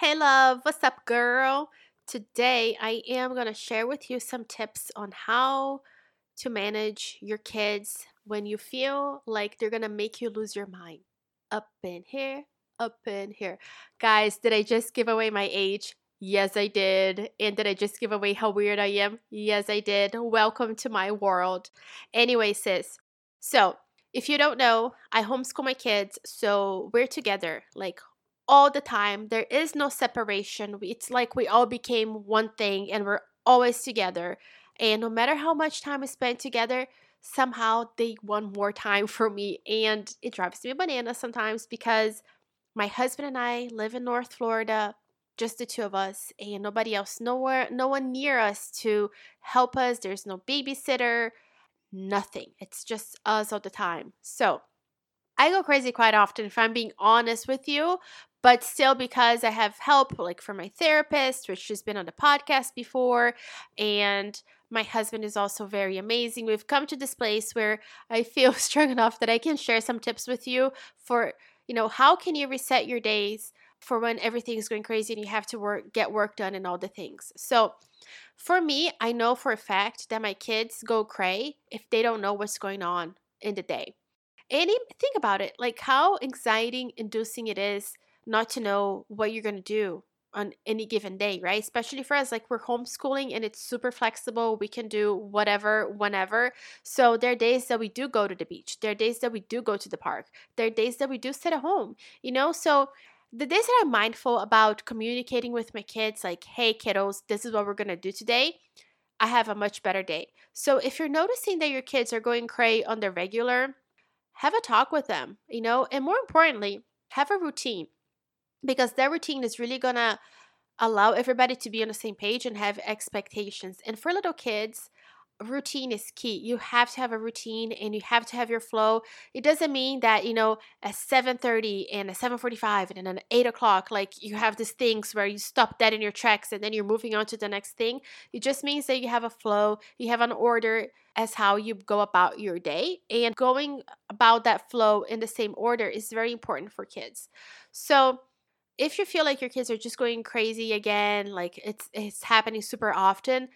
Hey, love, what's up, girl? Today, I am going to share with you some tips on how to manage your kids when you feel like they're going to make you lose your mind. Up in here, up in here. Guys, did I just give away my age? Yes, I did. And did I just give away how weird I am? Yes, I did. Welcome to my world. Anyway, sis. So, if you don't know, I homeschool my kids, so we're together like all the time. There is no separation. It's like we all became one thing and we're always together. And no matter how much time we spend together, somehow they want more time for me. And it drives me bananas sometimes because my husband and I live in North Florida, just the two of us, and nobody else, nowhere, no one near us to help us. There's no babysitter, nothing. It's just us all the time. So I go crazy quite often if I'm being honest with you, but still because I have help like from my therapist, which has been on the podcast before, and my husband is also very amazing. We've come to this place where I feel strong enough that I can share some tips with you for, you know, how can you reset your days for when everything is going crazy and you have to work get work done and all the things. So, for me, I know for a fact that my kids go cray if they don't know what's going on in the day. And think about it, like how anxiety inducing it is not to know what you're going to do on any given day, right? Especially for us, like we're homeschooling and it's super flexible. We can do whatever, whenever. So there are days that we do go to the beach. There are days that we do go to the park. There are days that we do sit at home, you know? So the days that I'm mindful about communicating with my kids, like, hey, kiddos, this is what we're going to do today, I have a much better day. So if you're noticing that your kids are going cray on the regular, have a talk with them, you know? And more importantly, have a routine because their routine is really gonna allow everybody to be on the same page and have expectations. And for little kids, routine is key. You have to have a routine and you have to have your flow. It doesn't mean that, you know, at 7.30 and at 7.45 and at 8 o'clock, like you have these things where you stop dead in your tracks and then you're moving on to the next thing. It just means that you have a flow, you have an order as how you go about your day. And going about that flow in the same order is very important for kids. So if you feel like your kids are just going crazy again, like it's it's happening super often,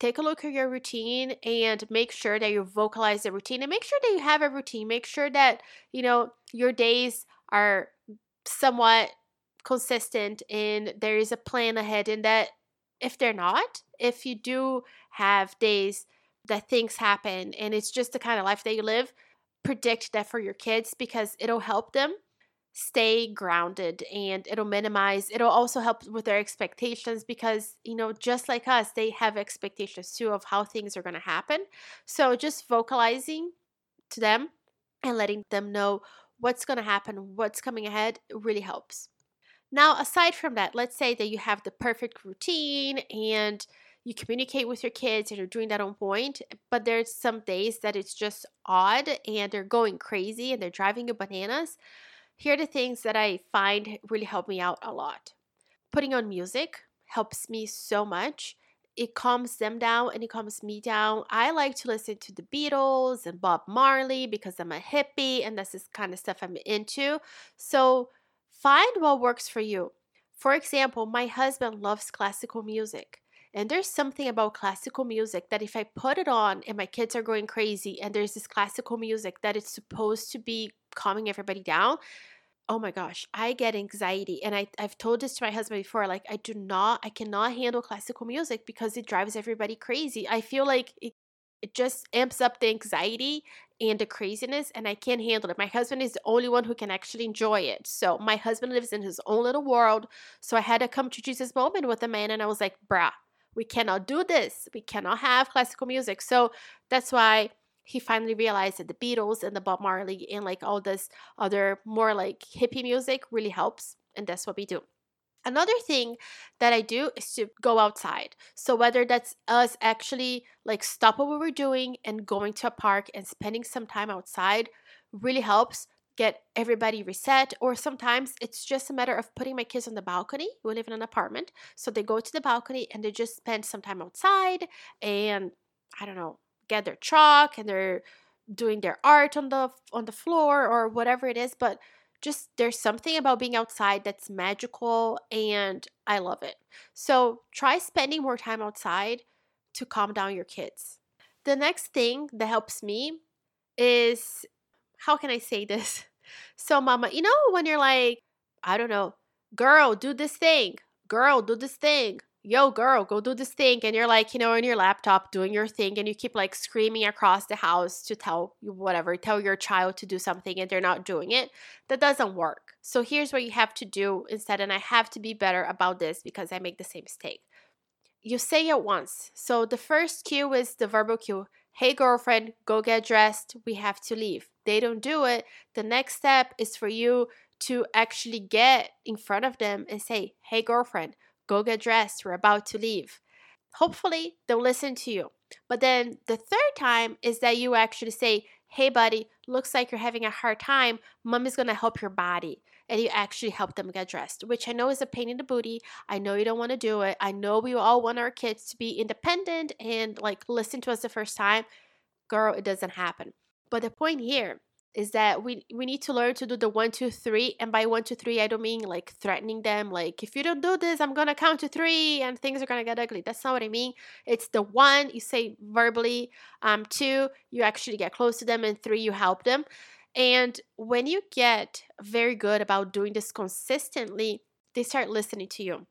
take a look at your routine and make sure that you vocalize the routine and make sure that you have a routine. Make sure that, you know, your days are somewhat consistent and there is a plan ahead and that if they're not, if you do have days that things happen and it's just the kind of life that you live, predict that for your kids because it'll help them stay grounded and it'll minimize it'll also help with their expectations because you know just like us they have expectations too of how things are going to happen. So just vocalizing to them and letting them know what's going to happen what's coming ahead really helps. Now aside from that let's say that you have the perfect routine and you communicate with your kids and you're doing that on point but there's some days that it's just odd and they're going crazy and they're driving you bananas here are the things that I find really help me out a lot. Putting on music helps me so much. It calms them down and it calms me down. I like to listen to the Beatles and Bob Marley because I'm a hippie and that's this kind of stuff I'm into. So find what works for you. For example, my husband loves classical music. And there's something about classical music that if I put it on and my kids are going crazy and there's this classical music that it's supposed to be calming everybody down, oh my gosh, I get anxiety. And I, I've told this to my husband before like, I do not, I cannot handle classical music because it drives everybody crazy. I feel like it, it just amps up the anxiety and the craziness, and I can't handle it. My husband is the only one who can actually enjoy it. So my husband lives in his own little world. So I had to come to Jesus moment with a man, and I was like, bruh, we cannot do this. We cannot have classical music. So that's why he finally realized that the Beatles and the Bob Marley and like all this other more like hippie music really helps. And that's what we do. Another thing that I do is to go outside. So whether that's us actually like stop what we were doing and going to a park and spending some time outside really helps get everybody reset or sometimes it's just a matter of putting my kids on the balcony. We live in an apartment. So they go to the balcony and they just spend some time outside and I don't know, get their chalk and they're doing their art on the on the floor or whatever it is but just there's something about being outside that's magical and I love it. So try spending more time outside to calm down your kids. The next thing that helps me is how can I say this? So, mama, you know, when you're like, I don't know, girl, do this thing, girl, do this thing, yo, girl, go do this thing. And you're like, you know, on your laptop doing your thing, and you keep like screaming across the house to tell you whatever, tell your child to do something, and they're not doing it. That doesn't work. So, here's what you have to do instead. And I have to be better about this because I make the same mistake. You say it once. So, the first cue is the verbal cue hey girlfriend go get dressed we have to leave. They don't do it. The next step is for you to actually get in front of them and say hey girlfriend go get dressed we're about to leave. Hopefully they'll listen to you. But then the third time is that you actually say hey buddy looks like you're having a hard time. Mom is going to help your body and you actually help them get dressed, which I know is a pain in the booty. I know you don't want to do it. I know we all want our kids to be independent and like listen to us the first time. Girl, it doesn't happen. But the point here is that we we need to learn to do the one two three and by one two three i don't mean like threatening them like if you don't do this i'm gonna count to three and things are gonna get ugly that's not what i mean it's the one you say verbally um two you actually get close to them and three you help them and when you get very good about doing this consistently, they start listening to you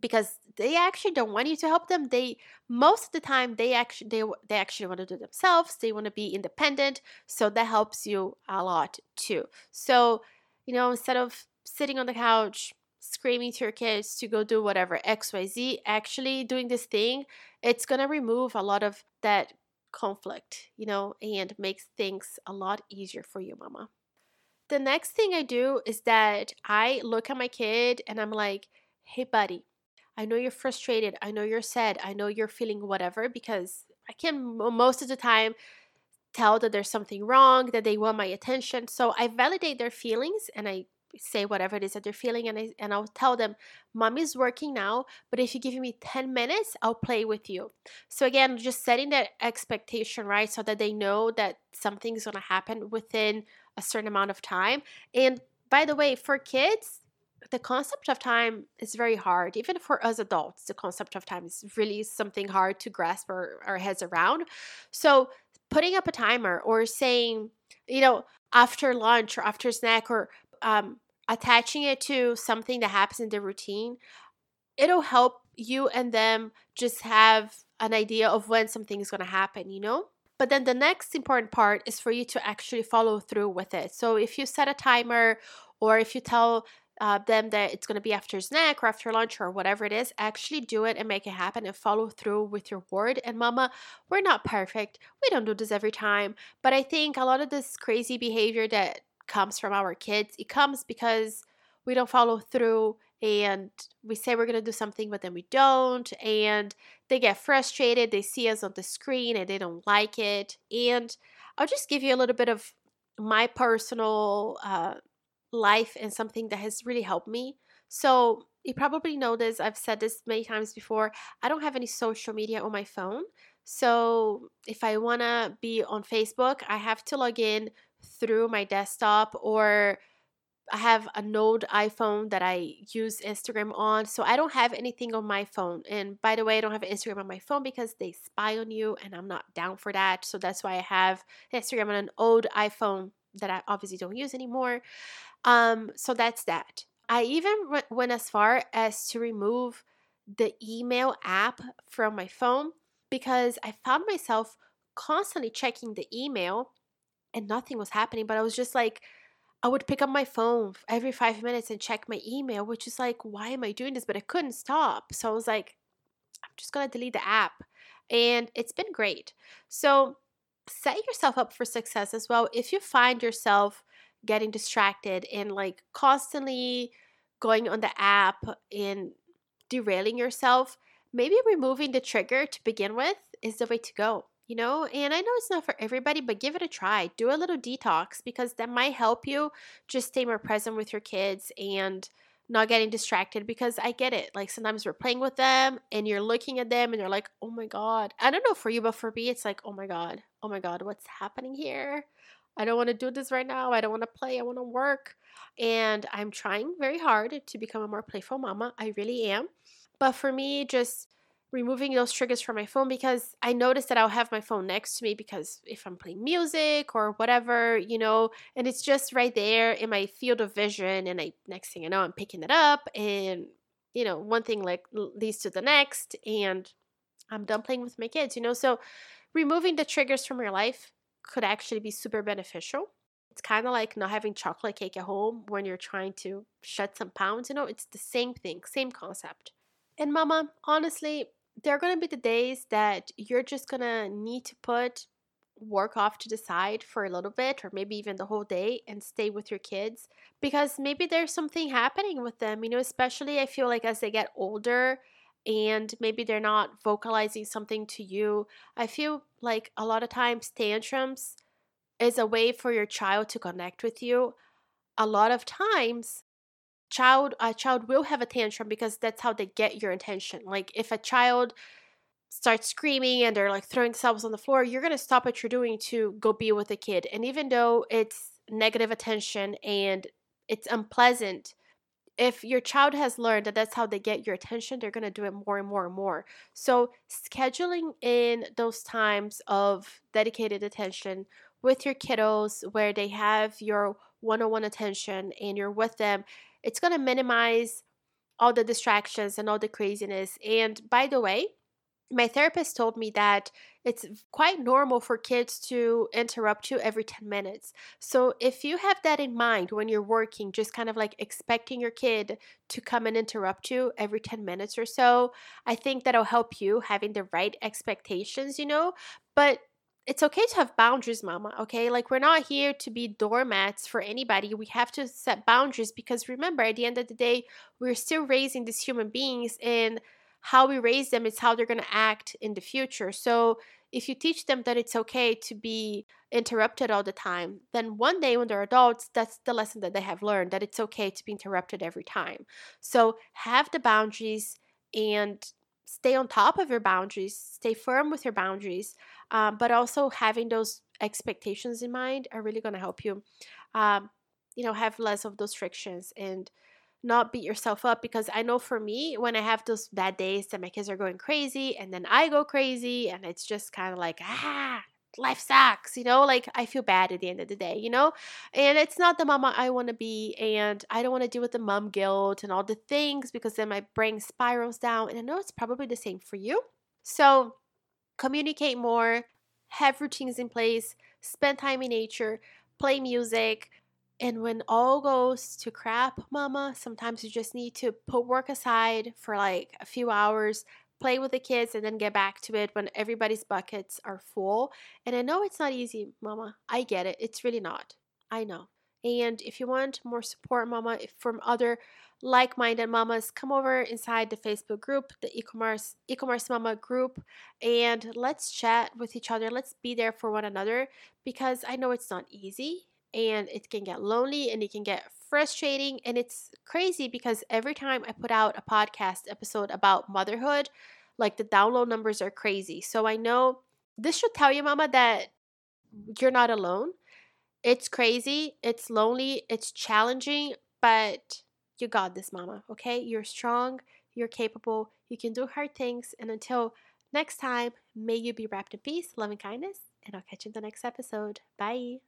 because they actually don't want you to help them. They most of the time they actually they they actually want to do themselves. They want to be independent, so that helps you a lot too. So, you know, instead of sitting on the couch screaming to your kids to go do whatever XYZ, actually doing this thing, it's going to remove a lot of that conflict, you know, and makes things a lot easier for you, mama. The next thing I do is that I look at my kid and I'm like, hey, buddy, I know you're frustrated. I know you're sad. I know you're feeling whatever because I can most of the time tell that there's something wrong, that they want my attention. So I validate their feelings and I say whatever it is that they're feeling and I and I'll tell them mommy's working now but if you give me 10 minutes I'll play with you. So again just setting that expectation right so that they know that something's going to happen within a certain amount of time. And by the way for kids the concept of time is very hard. Even for us adults the concept of time is really something hard to grasp our, our heads around. So putting up a timer or saying you know after lunch or after snack or um, attaching it to something that happens in the routine, it'll help you and them just have an idea of when something is going to happen, you know? But then the next important part is for you to actually follow through with it. So if you set a timer or if you tell uh, them that it's going to be after snack or after lunch or whatever it is, actually do it and make it happen and follow through with your word. And mama, we're not perfect. We don't do this every time. But I think a lot of this crazy behavior that comes from our kids. It comes because we don't follow through and we say we're going to do something, but then we don't. And they get frustrated. They see us on the screen and they don't like it. And I'll just give you a little bit of my personal uh, life and something that has really helped me. So, you probably know this. I've said this many times before. I don't have any social media on my phone. So, if I want to be on Facebook, I have to log in through my desktop or I have an old iPhone that I use Instagram on. So I don't have anything on my phone. And by the way, I don't have Instagram on my phone because they spy on you and I'm not down for that. So that's why I have Instagram on an old iPhone that I obviously don't use anymore. Um, so that's that. I even went as far as to remove the email app from my phone because I found myself constantly checking the email and nothing was happening. But I was just like, I would pick up my phone every five minutes and check my email, which is like, why am I doing this? But I couldn't stop. So I was like, I'm just going to delete the app. And it's been great. So set yourself up for success as well. If you find yourself getting distracted and like constantly going on the app and derailing yourself, maybe removing the trigger to begin with is the way to go you know and i know it's not for everybody but give it a try do a little detox because that might help you just stay more present with your kids and not getting distracted because i get it like sometimes we're playing with them and you're looking at them and you're like oh my god i don't know for you but for me it's like oh my god oh my god what's happening here I don't want to do this right now. I don't want to play. I want to work. And I'm trying very hard to become a more playful mama. I really am. But for me, just removing those triggers from my phone because I notice that I'll have my phone next to me because if I'm playing music or whatever, you know, and it's just right there in my field of vision and I next thing I know I'm picking it up and you know, one thing like leads to the next and I'm done playing with my kids, you know. So removing the triggers from your life could actually be super beneficial. It's kind of like not having chocolate cake at home when you're trying to shed some pounds, you know, it's the same thing, same concept. And mama, honestly, there are going to be the days that you're just going to need to put work off to the side for a little bit or maybe even the whole day and stay with your kids because maybe there's something happening with them you know especially i feel like as they get older and maybe they're not vocalizing something to you i feel like a lot of times tantrums is a way for your child to connect with you. A lot of times child a child will have a tantrum because that's how they get your attention. Like if a child starts screaming and they're like throwing themselves on the floor you're going to stop what you're doing to go be with the kid. And even though it's negative attention and it's unpleasant if your child has learned that that's how they get your attention they're going to do it more and more and more. So scheduling in those times of dedicated attention with your kiddos where they have your one-on-one attention and you're with them it's going to minimize all the distractions and all the craziness. And by the way, my therapist told me that it's quite normal for kids to interrupt you every 10 minutes. So, if you have that in mind when you're working, just kind of like expecting your kid to come and interrupt you every 10 minutes or so, I think that'll help you having the right expectations, you know. But it's okay to have boundaries, mama, okay? Like, we're not here to be doormats for anybody. We have to set boundaries because remember, at the end of the day, we're still raising these human beings, and how we raise them is how they're going to act in the future. So, if you teach them that it's okay to be interrupted all the time, then one day when they're adults, that's the lesson that they have learned that it's okay to be interrupted every time. So, have the boundaries and stay on top of your boundaries, stay firm with your boundaries um, but also having those expectations in mind are really going to help you um, you know have less of those frictions and not beat yourself up because I know for me, when I have those bad days that my kids are going crazy and then I go crazy and it's just kind of like, ah, life sucks, you know, like I feel bad at the end of the day, you know, and it's not the mama I want to be. And I don't want to deal with the mom guilt and all the things because then my brain spirals down. And I know it's probably the same for you. So communicate more, have routines in place, spend time in nature, play music. And when all goes to crap, mama, sometimes you just need to put work aside for like a few hours, play with the kids, and then get back to it when everybody's buckets are full. And I know it's not easy, mama. I get it. It's really not. I know. And if you want more support, mama, from other like minded mamas, come over inside the Facebook group, the e-commerce e-commerce mama group, and let's chat with each other. Let's be there for one another because I know it's not easy and it can get lonely and it can get frustrating and it's crazy because every time I put out a podcast episode about motherhood, like the download numbers are crazy. So I know this should tell you mama that you're not alone. It's crazy, it's lonely, it's challenging, but you got this, mama, okay? You're strong, you're capable, you can do hard things. And until next time, may you be wrapped in peace, love, and kindness. And I'll catch you in the next episode. Bye.